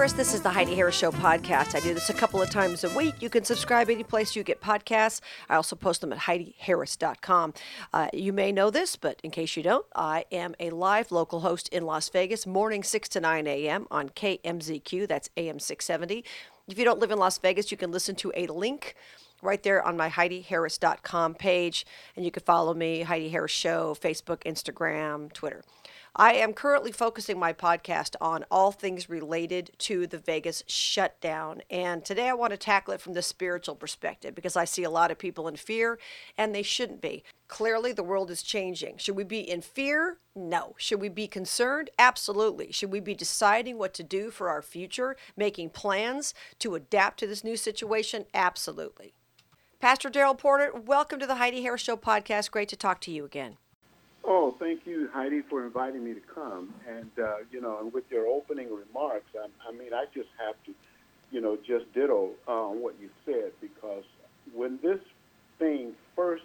Harris. This is the Heidi Harris Show podcast. I do this a couple of times a week. You can subscribe any place you get podcasts. I also post them at HeidiHarris.com. Uh, you may know this, but in case you don't, I am a live local host in Las Vegas, morning 6 to 9 a.m. on KMZQ. That's AM 670. If you don't live in Las Vegas, you can listen to a link right there on my HeidiHarris.com page, and you can follow me, Heidi Harris Show, Facebook, Instagram, Twitter. I am currently focusing my podcast on all things related to the Vegas shutdown. And today I want to tackle it from the spiritual perspective because I see a lot of people in fear and they shouldn't be. Clearly, the world is changing. Should we be in fear? No. Should we be concerned? Absolutely. Should we be deciding what to do for our future, making plans to adapt to this new situation? Absolutely. Pastor Daryl Porter, welcome to the Heidi Harris Show podcast. Great to talk to you again. Oh, thank you, Heidi, for inviting me to come. And, uh, you know, and with your opening remarks, I, I mean, I just have to, you know, just ditto uh, what you said because when this thing first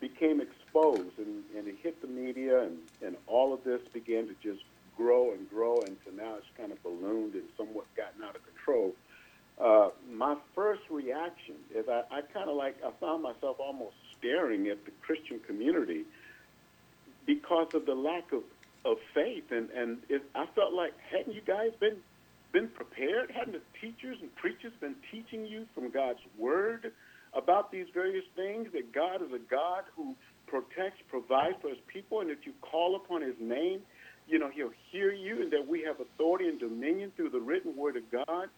became exposed and, and it hit the media and, and all of this began to just grow and grow until now it's kind of ballooned and somewhat gotten out of control. Uh, my first reaction is I, I kind of like, I found myself almost staring at the Christian community because of the lack of, of faith. And, and it, I felt like, hadn't you guys been, been prepared? Hadn't the teachers and preachers been teaching you from God's Word about these various things? That God is a God who protects, provides for His people, and if you call upon His name, you know, He'll hear you, and that we have authority and dominion through the written Word of God.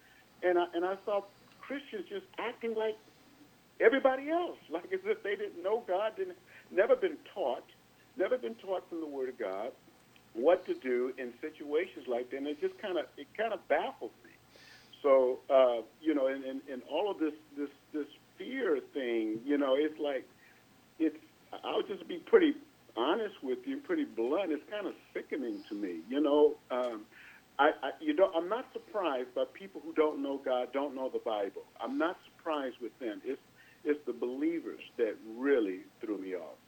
And I, and I saw Christians just acting like everybody else, like as if they didn't know God, didn't never been taught never been taught from the Word of God what to do in situations like that, and it just kind of it kind of baffles me. So uh, you know, and, and, and all of this this this fear thing, you know, it's like it's. I'll just be pretty honest with you, pretty blunt. It's kind of sickening to me. You know, um, I, I you know I'm not surprised by people who don't know God, don't know the Bible. I'm not surprised with them. It's it's the believers that really.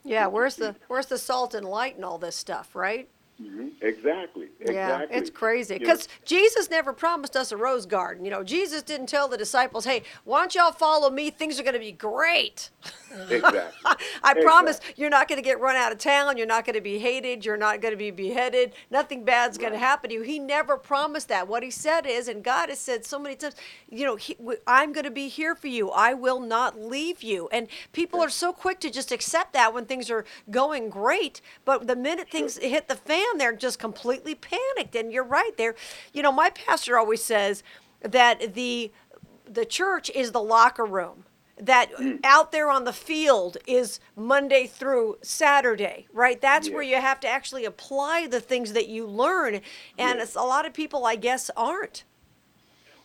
Yeah, where's the where's the salt and light and all this stuff, right? Mm-hmm. Exactly. Exactly. Yeah, it's crazy because Jesus never promised us a rose garden. You know, Jesus didn't tell the disciples, "Hey, why don't y'all follow me? Things are going to be great." Exactly. I exactly. promise you're not going to get run out of town. You're not going to be hated. You're not going to be beheaded. Nothing bad's right. going to happen to you. He never promised that. What he said is, and God has said so many times, you know, he, I'm going to be here for you. I will not leave you. And people are so quick to just accept that when things are going great, but the minute sure. things hit the fan they're just completely panicked. And you're right. There, you know, my pastor always says that the the church is the locker room that out there on the field is Monday through Saturday, right? That's yeah. where you have to actually apply the things that you learn, and yeah. a lot of people, I guess, aren't.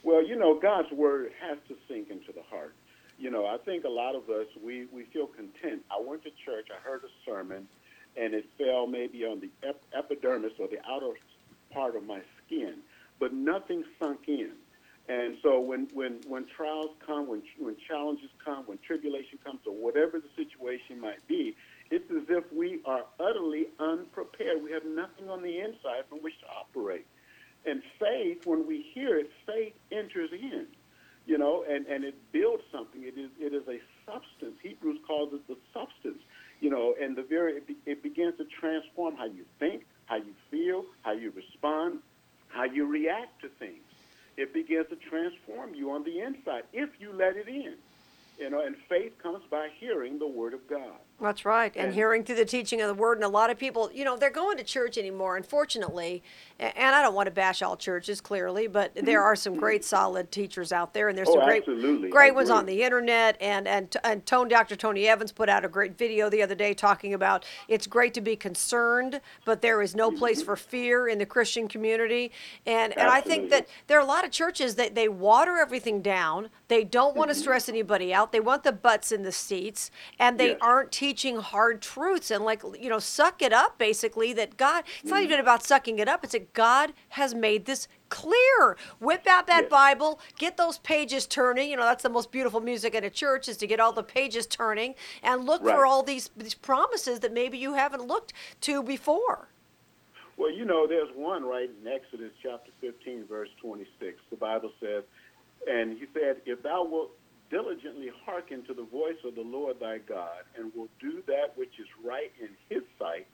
Well, you know, God's word has to sink into the heart. You know, I think a lot of us we we feel content. I went to church, I heard a sermon, and it fell maybe on the ep- epidermis or the outer part of my skin, but nothing sunk in. And so when, when, when trials come, when, when challenges come, when tribulation comes, or whatever the situation might be, it's as if we are utterly unprepared. We have nothing on the inside from which to operate. And faith, when we hear it, faith enters in, you know, and, and it builds something. It is, it is a substance. Hebrews calls it the substance you know, and the very it, it begins to transform how you think, how you feel, how you respond, how you react to things. It begins to transform you on the inside if you let it in. You know, and faith comes by hearing the word of God. That's right. And, and, hearing through the teaching of the word. And a lot of people, you know, they're going to church anymore, unfortunately. And I don't want to bash all churches, clearly, but there are some great, solid teachers out there. And there's oh, some great, absolutely. great ones on the internet. And, and, and Tone, Dr. Tony Evans put out a great video the other day talking about it's great to be concerned, but there is no place mm-hmm. for fear in the Christian community. And, and I think that there are a lot of churches that they water everything down. They don't want to mm-hmm. stress anybody out. They want the butts in the seats, and they yes. aren't teaching hard truths and like you know suck it up basically that god it's not mm. even about sucking it up it's that god has made this clear whip out that bible get those pages turning you know that's the most beautiful music in a church is to get all the pages turning and look right. for all these these promises that maybe you haven't looked to before Well, you know, there's one right in Exodus chapter 15, verse 26. The Bible says, and he said, If thou wilt diligently hearken to the voice of the Lord thy God, and will do that which is right in his sight,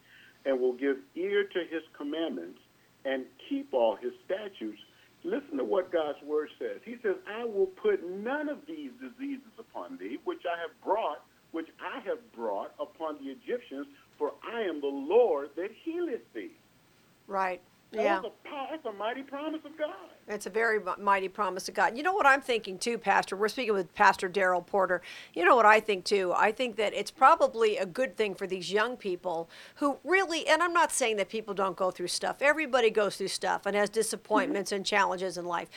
and will give ear to his commandments, and keep all his statutes, listen to what God's word says. He says, I will put none of these diseases upon thee, which I have brought, which I have brought upon the Egyptians, for I am the Lord that healeth thee. Right. Yeah. That's a, that's a mighty promise of God. It's a very mighty promise of God. You know what I'm thinking too, Pastor? We're speaking with Pastor Daryl Porter. You know what I think too? I think that it's probably a good thing for these young people who really, and I'm not saying that people don't go through stuff. Everybody goes through stuff and has disappointments mm-hmm. and challenges in life.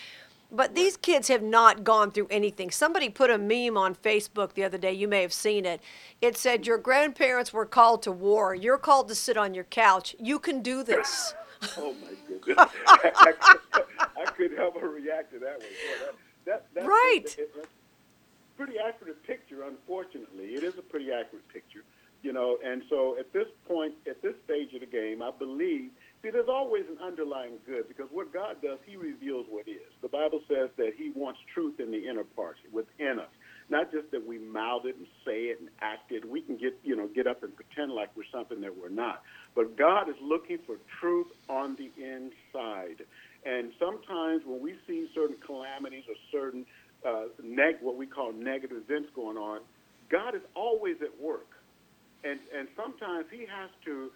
But these kids have not gone through anything. Somebody put a meme on Facebook the other day. You may have seen it. It said, Your grandparents were called to war. You're called to sit on your couch. You can do this. Oh, my goodness. I, I, couldn't help but react to that one. That, that, that's right. It, pretty accurate picture, unfortunately. It is a pretty accurate picture, you know. And so at this point, at this stage of the game, I believe – See, there's always an underlying good because what God does, He reveals what is. The Bible says that He wants truth in the inner parts, within us. Not just that we mouth it and say it and act it. We can get, you know, get up and pretend like we're something that we're not. But God is looking for truth on the inside. And sometimes when we see certain calamities or certain uh, neg- what we call negative events going on, God is always at work. And and sometimes He has to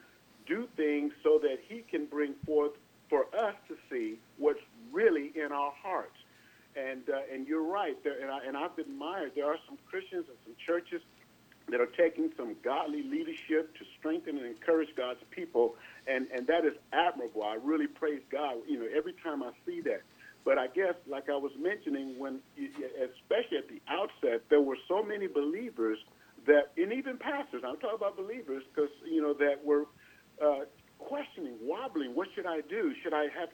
do things so that he can bring forth for us to see what's really in our hearts. And uh, and you're right. There, and, I've admired. There are some Christians and some churches that are taking some godly leadership to strengthen and encourage God's people, and and that is admirable. I really praise God. You know, every time I see that. But I guess, like I was mentioning, when especially at the outset, there were so many believers that, and even pastors. I'm talking about believers because you know that were uh, questioning, wobbling. What should I do? Should I have?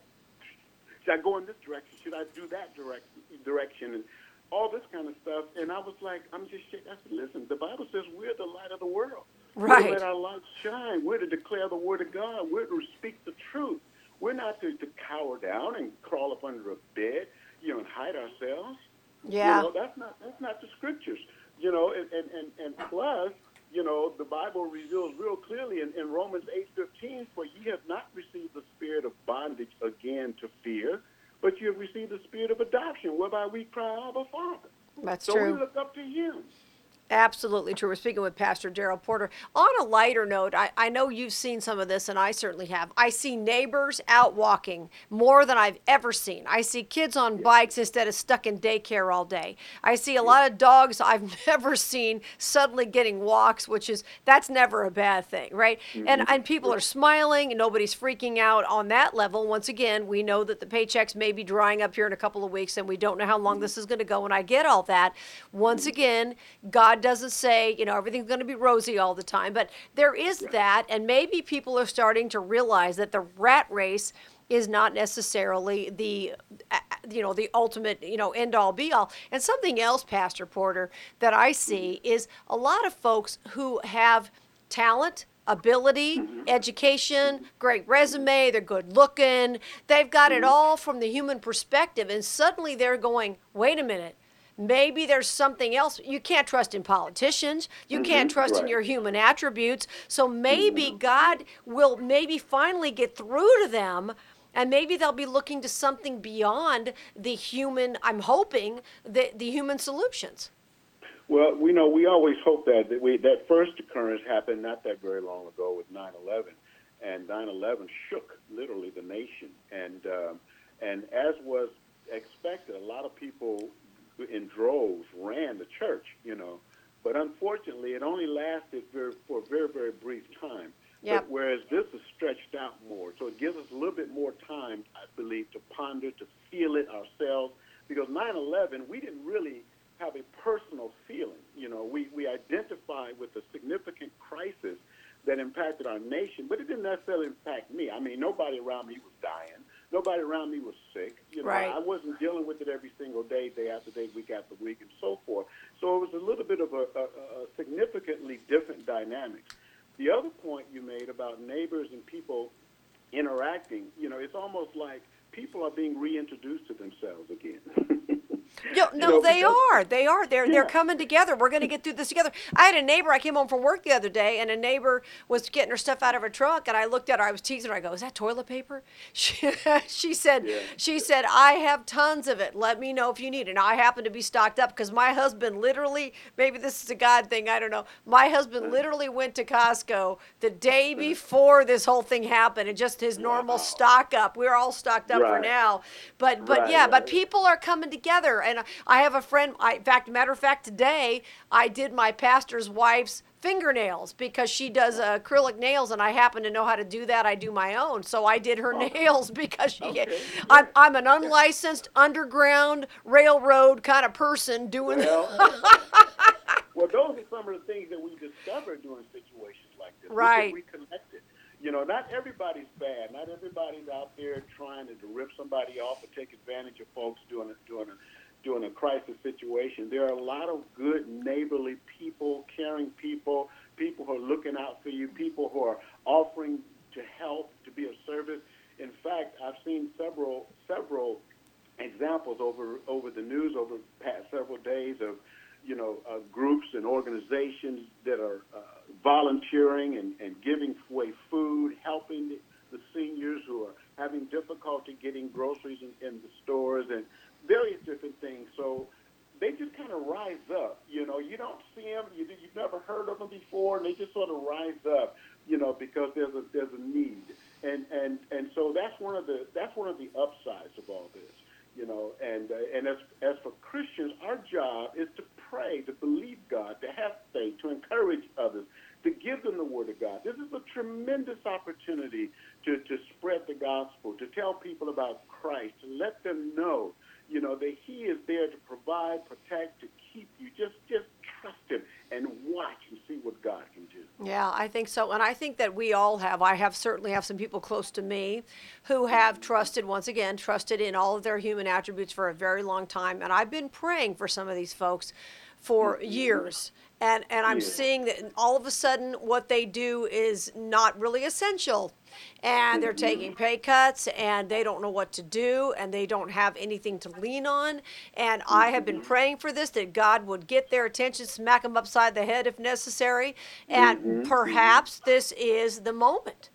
Should I go in this direction? Should I do that direct, direction? And all this kind of stuff. And I was like, I'm just shaking. I said, listen, the Bible says we're the light of the world. Right. We're to let our light shine. We're to declare the word of God. We're to speak the truth. We're not to, to cower down and crawl up under a bed, you Yeah. You know, that's not that's not the scriptures. You know, and and and, and plus you know, the Bible reveals real clearly in, in Romans 8.15, for ye have not received the spirit of bondage again to fear, but you have received the spirit of adoption, whereby we cry, Abba, Father. That's so true. So we look up to him. Absolutely true. We're speaking with Pastor Daryl Porter. On a lighter note, I, I know you've seen some of this, and I certainly have. I see neighbors out walking more than I've ever seen. I see kids on bikes instead of stuck in daycare all day. I see a lot of dogs I've never seen suddenly getting walks, which is that's never a bad thing, right? Mm-hmm. And and people are smiling, and nobody's freaking out on that level. Once again, we know that the paychecks may be drying up here in a couple of weeks, and we don't know how long mm-hmm. this is going to go. And I get all that. Once mm-hmm. again, God God doesn't say, you know, everything's going to be rosy all the time, but there is right. that. And maybe people are starting to realize that the rat race is not necessarily the you know the ultimate you know end all be all and something else pastor porter that i see mm-hmm. is a lot of folks who have talent ability, mm-hmm. education, great resume, they're good looking. They've got it mm-hmm. all from the human perspective. And suddenly they're going, wait a minute, Maybe there's something else. You can't trust in politicians. You mm-hmm, can't trust right. in your human attributes. So maybe mm-hmm. God will maybe finally get through to them and maybe they'll be looking to something beyond the human i'm hoping the, the human solutions well we know we always hope that that, we, that first occurrence happened not that very long ago with 9-11 and 9-11 shook literally the nation and um, and as was expected a lot of people in droves ran the church, you know. But unfortunately, it only lasted for, for a very, very brief time. Yep. whereas this is stretched out more. So it gives us a little bit more time, I believe, to ponder, to feel it ourselves. Because 9 11, we didn't really have a personal feeling. You know, we, we identified with a significant crisis that impacted our nation, but it didn't necessarily impact me. I mean, nobody around me was dying nobody around me was sick. You know, right. I wasn't dealing with it every single day, day after day, week after week, and so forth. So it was a little bit of a, a, a significantly different dynamics. The other point you made about neighbors and people interacting you know, it's almost like people are being reintroduced to themselves again. No, no, know, they because- are. They are. They're they're coming together. We're going to get through this together. I had a neighbor. I came home from work the other day, and a neighbor was getting her stuff out of her trunk, and I looked at her. I was teasing her. I go, "Is that toilet paper?" She, she said, Yeah. "She said I have tons of it. Let me know if you need it." Now I happen to be stocked up because my husband literally. Maybe this is a God thing. I don't know. My husband literally went to Costco the day before this whole thing happened, and just his normal Wow. stock up. We're all stocked up for now, but but Right, yeah, but people are coming together and i have a friend I, in fact matter of fact today i did my pastor's wife's fingernails because she does uh, acrylic nails and i happen to know how to do that i do my own so i did her oh. nails because she Okay. I'm, I'm an unlicensed underground railroad kind of person doing Well, well, those are some of the things that we discover during situations like this. Right. We get reconnected. You know, not everybody's bad. Not everybody's out there trying to, rip somebody off or take advantage of folks doing it, during a during a crisis situation. There are a lot of good neighborly people, caring people, people who are looking out for you, people who are offering to help, to be of service. In fact, I've seen several several examples over over the news over the past several days of you know uh, groups and organizations that are uh, volunteering and, and giving away food, helping the, seniors who are having difficulty getting groceries in, in the stores and various different things. So they just kind of rise up. You know, you don't see them, you, you've never heard of them before, and they just sort of rise up. You know, because there's a there's a need, and and and so that's one of the that's one of the upsides of all this. You know, and uh, and as as for Christians, our job is to pray, to believe God, to have faith, to encourage others, to give them the Word of God. This is a tremendous opportunity to to spread the gospel, to tell people about Christ, to let them know know that he is there to provide protect to keep you just just trust him and watch and see what god can do Yeah, I think so. And I think that we all have. I have certainly have some people close to me who have trusted, once again, trusted in all of their human attributes for a very long time. And I've been praying for some of these folks for mm-hmm. years. And, and I'm Yeah. seeing that all of a sudden what they do is not really essential. And they're taking pay cuts and they don't know what to do and they don't have anything to lean on. And I have been praying for this that God would get their attention, smack them upside the head if necessary. And mm-hmm. perhaps this is the moment.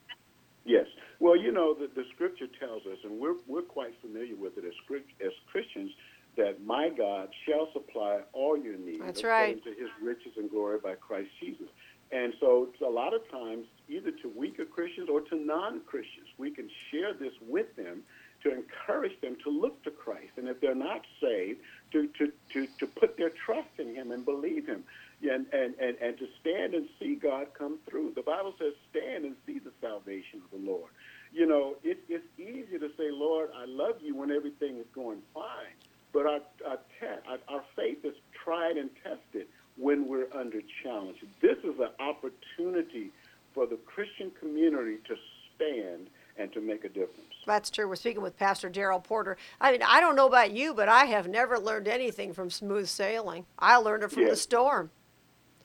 yes well you know the, the scripture tells us and we're we're quite familiar with it as script as christians that my god shall supply all your needs That's according right. to his riches and glory by christ jesus and so a lot of times either to weaker christians or to non-christians we can share this with them to encourage them to look to Christ. And if they're not saved, to, to, to, to put their trust in Him and believe Him and, and, and, and to stand and see God come through. The Bible says, stand and see the salvation of the Lord. You know, it, it's easy to say, Lord, I love you when everything is going fine. But our, our, te- our faith is tried and tested when we're under challenge. This is an opportunity for the Christian community to stand and to make a difference. That's true. We're speaking with Pastor Daryl Porter. I mean, I don't know about you, but I have never learned anything from smooth sailing. I learned it from the storm.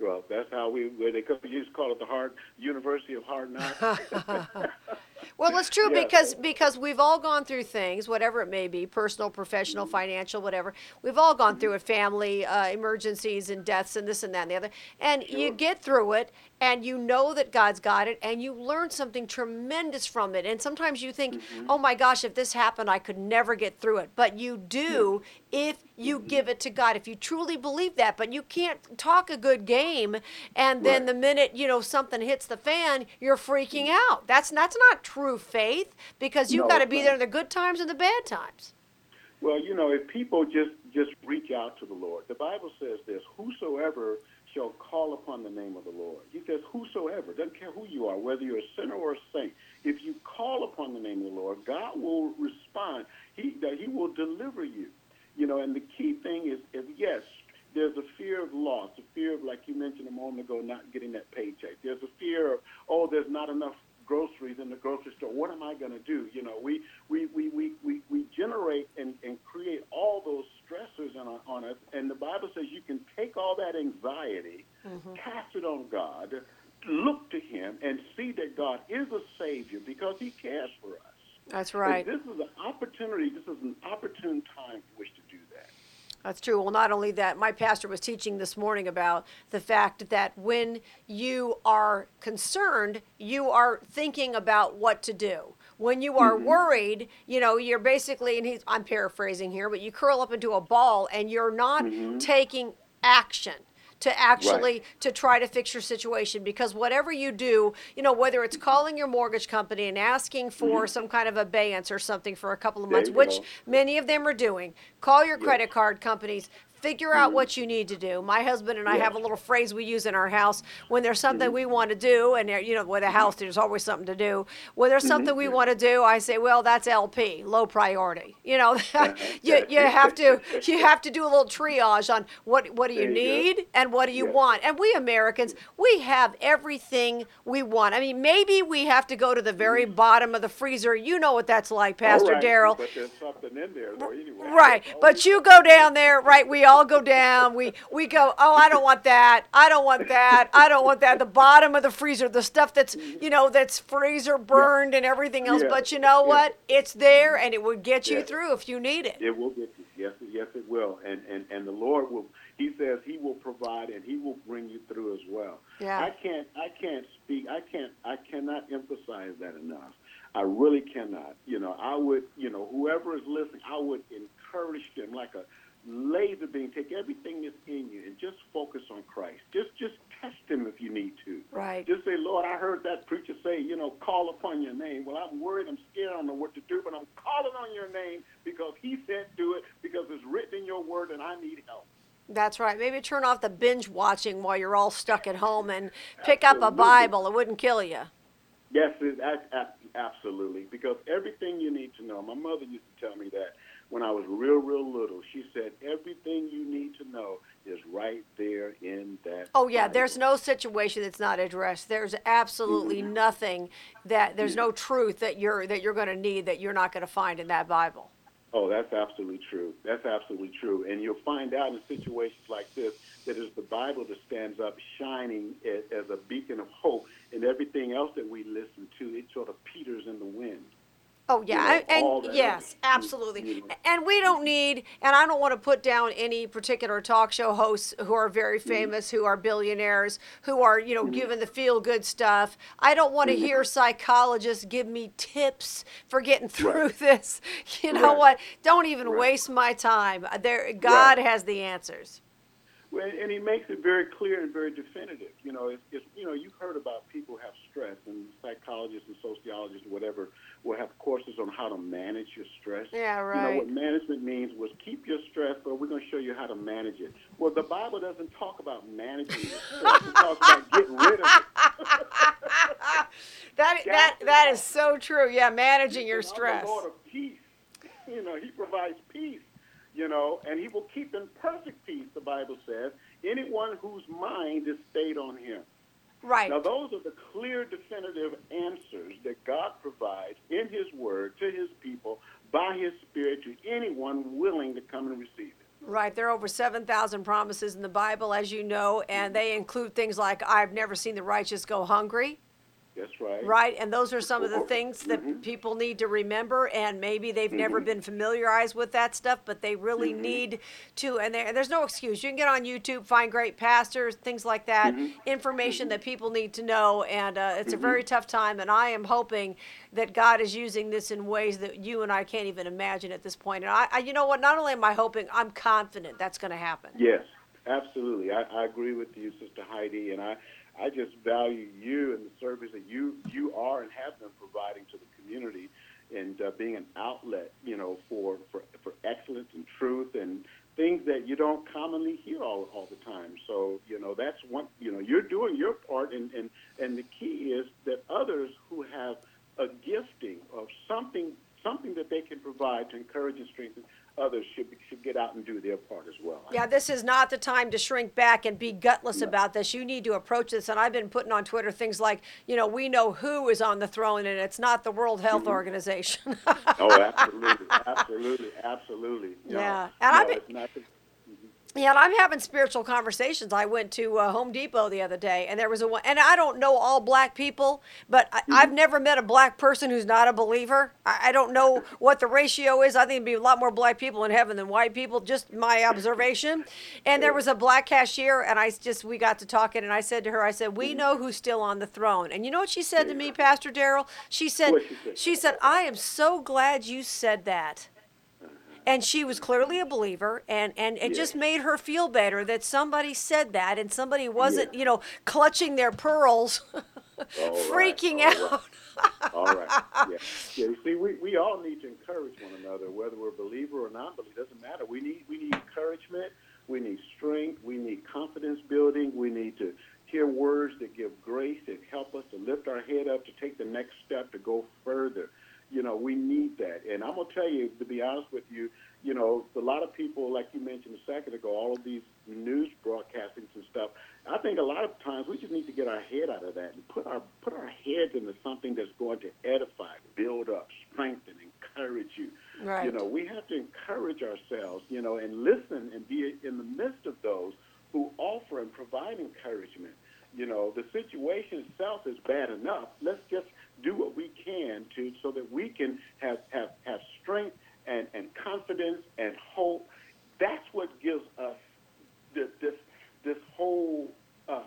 Well, that's how we where they to call it the hard University of Hard Knocks. Well, it's true Yeah. because because we've all gone through things, whatever it may be, personal, professional, financial, whatever. We've all gone through it, family uh, emergencies and deaths and this and that and the other. And you get through it, and you know that God's got it, and you learn something tremendous from it. And sometimes you think, mm-hmm. "Oh my gosh, if this happened, I could never get through it." But you do if you mm-hmm. give it to God, if you truly believe that. But you can't talk a good game, and then Right. the minute you know something hits the fan, you're freaking mm-hmm. out. That's that's not true faith because you've No, got to be there in the good times and the bad times. well, you know, if people just just reach out to the Lord, the Bible says this: "Whosoever shall call upon the name of the Lord." He says, "Whosoever." Doesn't care who you are, whether you're a sinner or a saint. If you call upon the name of the Lord, God will respond. He that He will deliver you. You know, and the key thing is, is yes, there's a fear of loss, a fear of, like you mentioned a moment ago, not getting that paycheck. There's a fear of, oh, there's not enough groceries in the grocery store. What am I going to do? You know, we we, we, we, we, we generate and, and create all those stressors on, on us. And the Bible says you can take all that anxiety, mm-hmm. cast it on God, look to Him, and see that God is a Savior because He cares for us. That's right. And this is an opportunity. This is an opportune time for which to. That's true. Well, not only that, my pastor was teaching this morning about the fact that when you are concerned, you are thinking about what to do. When you are Mm-hmm. worried, you know, you're basically, and he's, I'm paraphrasing here, but you curl up into a ball and you're not Mm-hmm. taking action to actually to try to fix your situation because whatever you do you know whether it's calling your mortgage company and asking for some kind of abeyance or something for a couple of Mm-hmm. Months which go. many of them are doing call your credit card companies figure out mm-hmm. what you need to do. My husband and i have a little phrase we use in our house. When there's something mm-hmm. we want to do and you know with a mm-hmm. house there's always something to do. When there's something we want to do i say well that's lp low priority. You know you, you have to you have to do a little triage on what what do you you go. need and what do you Yes. want. And we americans we have everything we want. I mean maybe we have to go to the very bottom of the freezer. You know what that's like pastor right, daryl But there's something in there, though, anyway. Right, oh, but you go down there, right? We all go down. We we go. Oh, I don't want that. I don't want that. I don't want that. The bottom of the freezer, the stuff that's you know that's freezer burned and everything else. Yeah. But you know Yeah. what? It's there, and it would get you Yeah. through if you need it. It will get you. Yes, yes, it will. And, and and the Lord will. He says He will provide and He will bring you through as well. Yeah. I can't. I can't speak. I can't. I cannot emphasize that enough. I really cannot. You know, I would. You know, whoever is listening, I would encourage them like a laser beam. Take everything that's in you and just focus on Christ. Just just test Him if you need to. Right. Just say, Lord, I heard that preacher say, you know, call upon your name. Well, I'm worried, I'm scared, I don't know what to do, but I'm calling on your name because he said do it, because it's written in your word and I need help. That's right. Maybe turn off the binge watching while you're all stuck at home and pick up a Bible. It wouldn't kill you. Yes, it, a- a- absolutely. Because everything you need to know, my mother used to tell me that when I was real, real little. She said, everything you need to know is right there in that. Oh yeah, Bible." there's no situation that's not addressed. There's absolutely Mm-hmm. nothing that there's no truth that you're that you're going to need that you're not going to find in that Bible. Oh, that's absolutely true. That's absolutely true. And you'll find out in situations like this that it's the Bible that stands up shining as, as a beacon of hope, and everything else that we listen to, it sort of peters in the wind. Oh yeah, know, and- and yes, absolutely. you know. And we don't need, and I don't want to put down any particular talk show hosts who are very Mm-hmm. famous, who are billionaires, who are you know giving the feel good stuff. I don't want to Mm-hmm. hear psychologists give me tips for getting through Right. this. You know Right. what? Don't even Right. waste my time. There, God has the answers. And he makes it very clear and very definitive. You know, it's, it's you know you've heard about people have stress, and psychologists and sociologists, whatever, will have courses on how to manage your stress. Yeah, right. You know what management means was keep your stress, but we're going to show you how to manage it. Well, the Bible doesn't talk about managing your stress; it talks about getting rid of it. That that that is so true. Yeah, managing your stress. Lord of peace. You know, He provides peace. You know, and He will keep in perfect peace. The Bible says anyone whose mind is stayed on Him. Right. Now, those are the clear, definitive answers that God provides in His Word to His people by His Spirit to anyone willing to come and receive it. Right, there are over 7,000 promises in the Bible, as you know, and they include things like, I've never seen the righteous go hungry, That's right. right? And those are some of the things that mhm. people need to remember, and maybe they've never been familiarized with that stuff, but they really Mm-hmm. need to. And there, there's no excuse. You can get on YouTube, find great pastors, things like that, Mm-hmm. information that people need to know, and uh, it's a very tough time. And I am hoping that God is using this in ways that you and I can't even imagine at this point. And I, I you know what? Not only am I hoping, I'm confident that's going to happen. Yes, absolutely. I, I agree with you, Sister Heidi, and I, I just value you and the service that you you are and have been providing to the community, and uh, being an outlet, you know, for, for for excellence and truth and things that you don't commonly hear all all the time. So you know that's one. You know, you're doing your part, and and and the key is that others who have a gifting of something something that they can provide to encourage and strengthen others should be, should get out and do their part as well. Yeah, this is not the time to shrink back and be gutless about this. You need to approach this. And I've been putting on Twitter things like, you know, we know who is on the throne, and it's not the World Health Mm-hmm. Organization. Oh, absolutely, absolutely, absolutely. Yeah, and no, I've been- it's not the- Yeah, and I'm having spiritual conversations. I went to uh, Home Depot the other day, and there was a one, and I don't know all black people, but I, I've never met a black person who's not a believer. I, I don't know what the ratio is. I think there'd be a lot more black people in heaven than white people, just my observation. And there was a black cashier, and I just we got to talking, and I said to her, I said, "We know who's still on the throne." And you know what she said to me, Pastor Daryl? She said, she said? "She said I am so glad you said that." And she was clearly a believer and and it just made her feel better that somebody said that and somebody wasn't Yeah. you know clutching their pearls right, freaking all out right. All right. Yeah. yeah. You see, we, we all need to encourage one another, whether we're a believer or non-believer. Doesn't matter. We need we need encouragement. We need strength. We need confidence building. We need to hear words that give grace that help us to lift our head up to take the next step to go further. You know, we need that. And I'm gonna tell you, to be honest with you, you know, a lot of people, like you mentioned a second ago, all of these news broadcastings and stuff. I think a lot of times we just need to get our head out of that and put our put our heads into something that's going to edify, build up, strengthen, encourage you. Right. You know, we have to encourage ourselves, you know, and listen and be in the midst of those who offer and provide encouragement. You know, the situation itself is bad enough. Let's just do what we can to so that we can have have, have strength and, and confidence and hope. That's what gives us this this, this whole uh,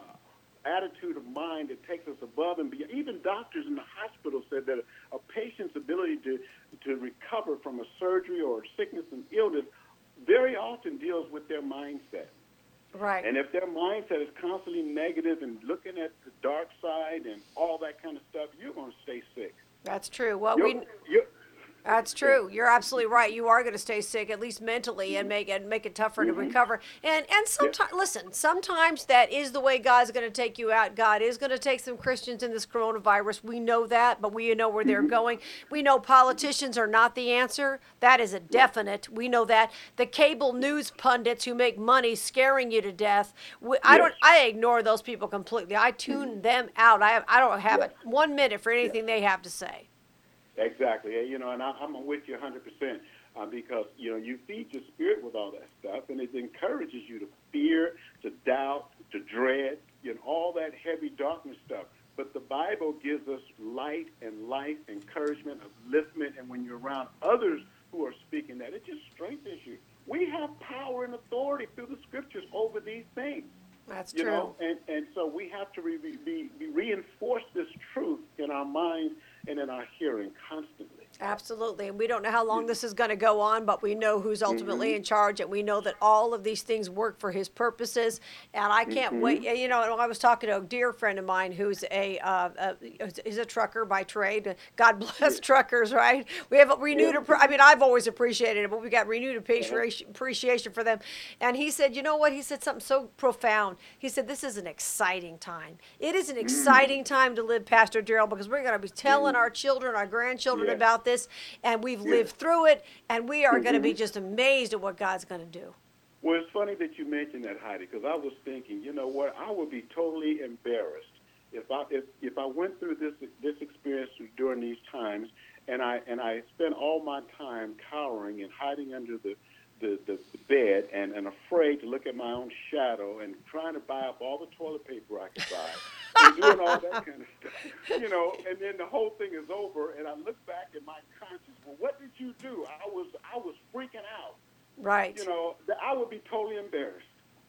attitude of mind that takes us above and beyond. Even doctors in the hospital said that a, a patient's ability to to recover from a surgery or sickness and illness very often deals with their mindset. right And if their mindset is constantly negative and looking at the dark side and all that kind of stuff, you're going to stay sick. That's true. Well You're, we That's true. You're absolutely right. You are going to stay sick, at least mentally, and make it make it tougher to mm-hmm. recover. And and sometimes, listen, sometimes that is the way God's going to take you out. God is going to take some Christians in this coronavirus. We know that, but we know where they're mm-hmm. going. We know politicians are not the answer. That is a definite. We know that. The cable news pundits who make money scaring you to death. we- I don't. I ignore those people completely. I tune mm-hmm. them out. I have, I don't have Yeah. it one minute for anything they have to say. Exactly. You know, and I, I'm with you 100% uh, because, you know, you feed your spirit with all that stuff, and it encourages you to fear, to doubt, to dread, you know, all that heavy darkness stuff. But the Bible gives us light and life, encouragement, upliftment, and when you're around others who are speaking that, it just strengthens you. We have power and authority through the scriptures over these things. That's You true. know, and, and so we have to re, be, be reinforce this truth in our minds and in our hearing constantly. Absolutely. And we don't know how long this is going to go on, but we know who's ultimately Mm-hmm. in charge, and we know that all of these things work for his purposes. And I can't Mm-hmm. wait. You know, I was talking to a dear friend of mine who's a, uh, a he's a trucker by trade. God bless truckers, right? We have a renewed. Yeah. I mean, I've always appreciated it, but we got renewed appreciation for them. And he said, you know what? He said something so profound. He said, this is an exciting time. It is Mm. an exciting time to live, Pastor Daryl, because we're going to be telling our children, our grandchildren Yeah. about this, and we've lived through it, and we are going to be mm-hmm. just amazed at what God's going to do. Well, it's funny that you mentioned that, Heidi, because I was thinking, you know what? I would be totally embarrassed if I if, if I went through this this experience during these times, and I and I spent all my time cowering and hiding under the the, the, the bed and, and afraid to look at my own shadow and trying to buy up all the toilet paper I could buy and doing all that kind of stuff. You know, and then the whole thing is over and I look back at my conscience, well what did you do? I was I was freaking out. Right. You know, that I would be totally embarrassed.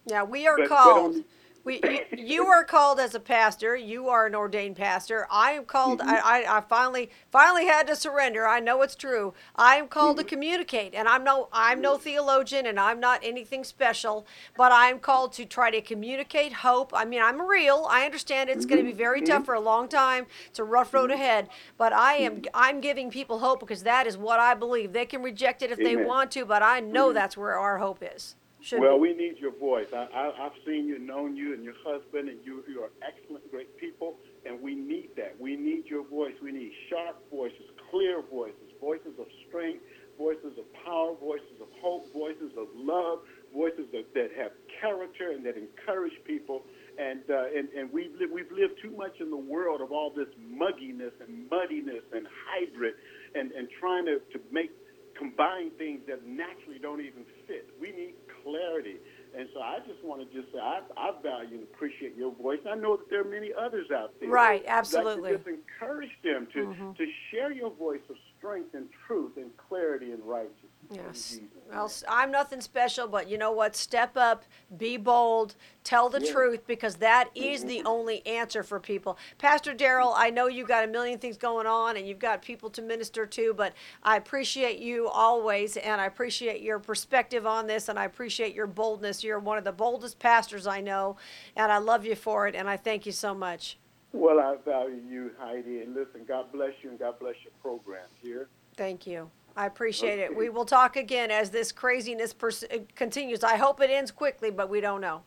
Yeah, we are But- but called. on- we, you, you are called as a pastor. You are an ordained pastor. I am called. Mm-hmm. I, I, I finally finally had to surrender. I know it's true. I am called Mm-hmm. to communicate, and I'm no I'm no theologian, and I'm not anything special. But I'm called to try to communicate hope. I mean, I'm real. I understand it's going to be Mm-hmm. very tough for a long time. It's a rough road ahead. But I am I'm giving people hope because that is what I believe. They can reject it if they want to, but I know that's where our hope is. Should Well, we need your voice. I, I, I've seen you, known you, and your husband, and you, you are excellent, great people, and we need that. We need your voice. We need sharp voices, clear voices, voices of strength, voices of power, voices of hope, voices of love, voices that, that have character and that encourage people. And, uh, and, and we've, li- we've lived too much in the world of all this mugginess and muddiness and hybrid and, and trying to, to make combine things that naturally don't even fit. We need clarity And so I just want to just say I, I value and appreciate your voice. I know that there are many others out there. Right, I'd like to absolutely. just encourage them to, mm-hmm. to share your voice of strength and truth and clarity and righteousness. Yes. Well, I'm nothing special, but you know what? Step up, be bold, tell the Yeah. truth because that is the mm-hmm. only answer for people. Pastor Daryl, I know you've got a million things going on and you've got people to minister to, but I appreciate you always and I appreciate your perspective on this and I appreciate your boldness. You're one of the boldest pastors I know and I love you for it and I thank you so much. Well, I value you, Heidi, and listen, God bless you and God bless your program here. Thank you. I appreciate it. We will talk again as this craziness pers- uh, continues. I hope it ends quickly, but we don't know.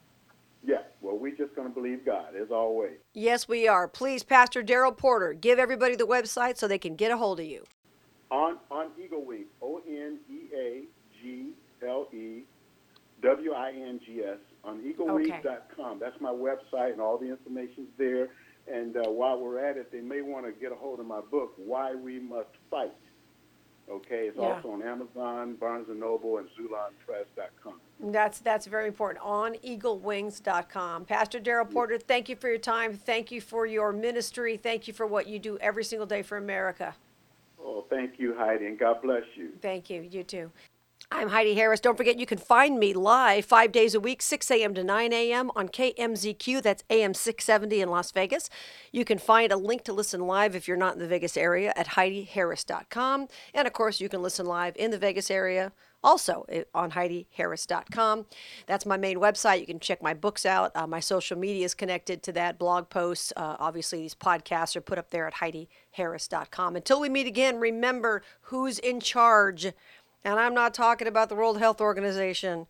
Yeah, well, we're just going to believe God, as always. Yes, we are. Please, Pastor Daryl Porter, give everybody the website so they can get a hold of you. On on Eagle Wing, O N E A G L E W I N G S, on eaglewings.com. That's my website, and all the information's there. And uh, while we're at it, they may want to get a hold of my book, Why We Must Fight. Okay, it's Yeah. also on Amazon, Barnes and Noble, and XulonPress.com. That's that's very important. On eaglewings.com. Pastor Daryl Porter, thank you for your time. Thank you for your ministry. Thank you for what you do every single day for America. Oh, thank you, Heidi, and God bless you. Thank you. You too. I'm Heidi Harris. Don't forget you can find me live five days a week, 6 a.m. to 9 a.m. on KMZQ. That's AM 670 in Las Vegas. You can find a link to listen live if you're not in the Vegas area at HeidiHarris.com. And of course, you can listen live in the Vegas area also on HeidiHarris.com. That's my main website. You can check my books out. Uh, my social media is connected to that, blog posts. Uh, obviously, these podcasts are put up there at HeidiHarris.com. Until we meet again, remember who's in charge. And I'm not talking about the World Health Organization.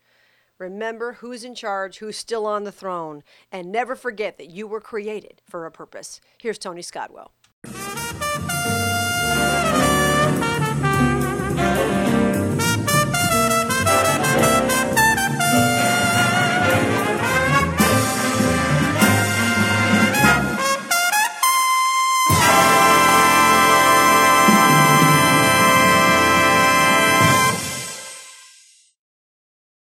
Remember who's in charge, who's still on the throne, and never forget that you were created for a purpose. Here's Tony Scotwell.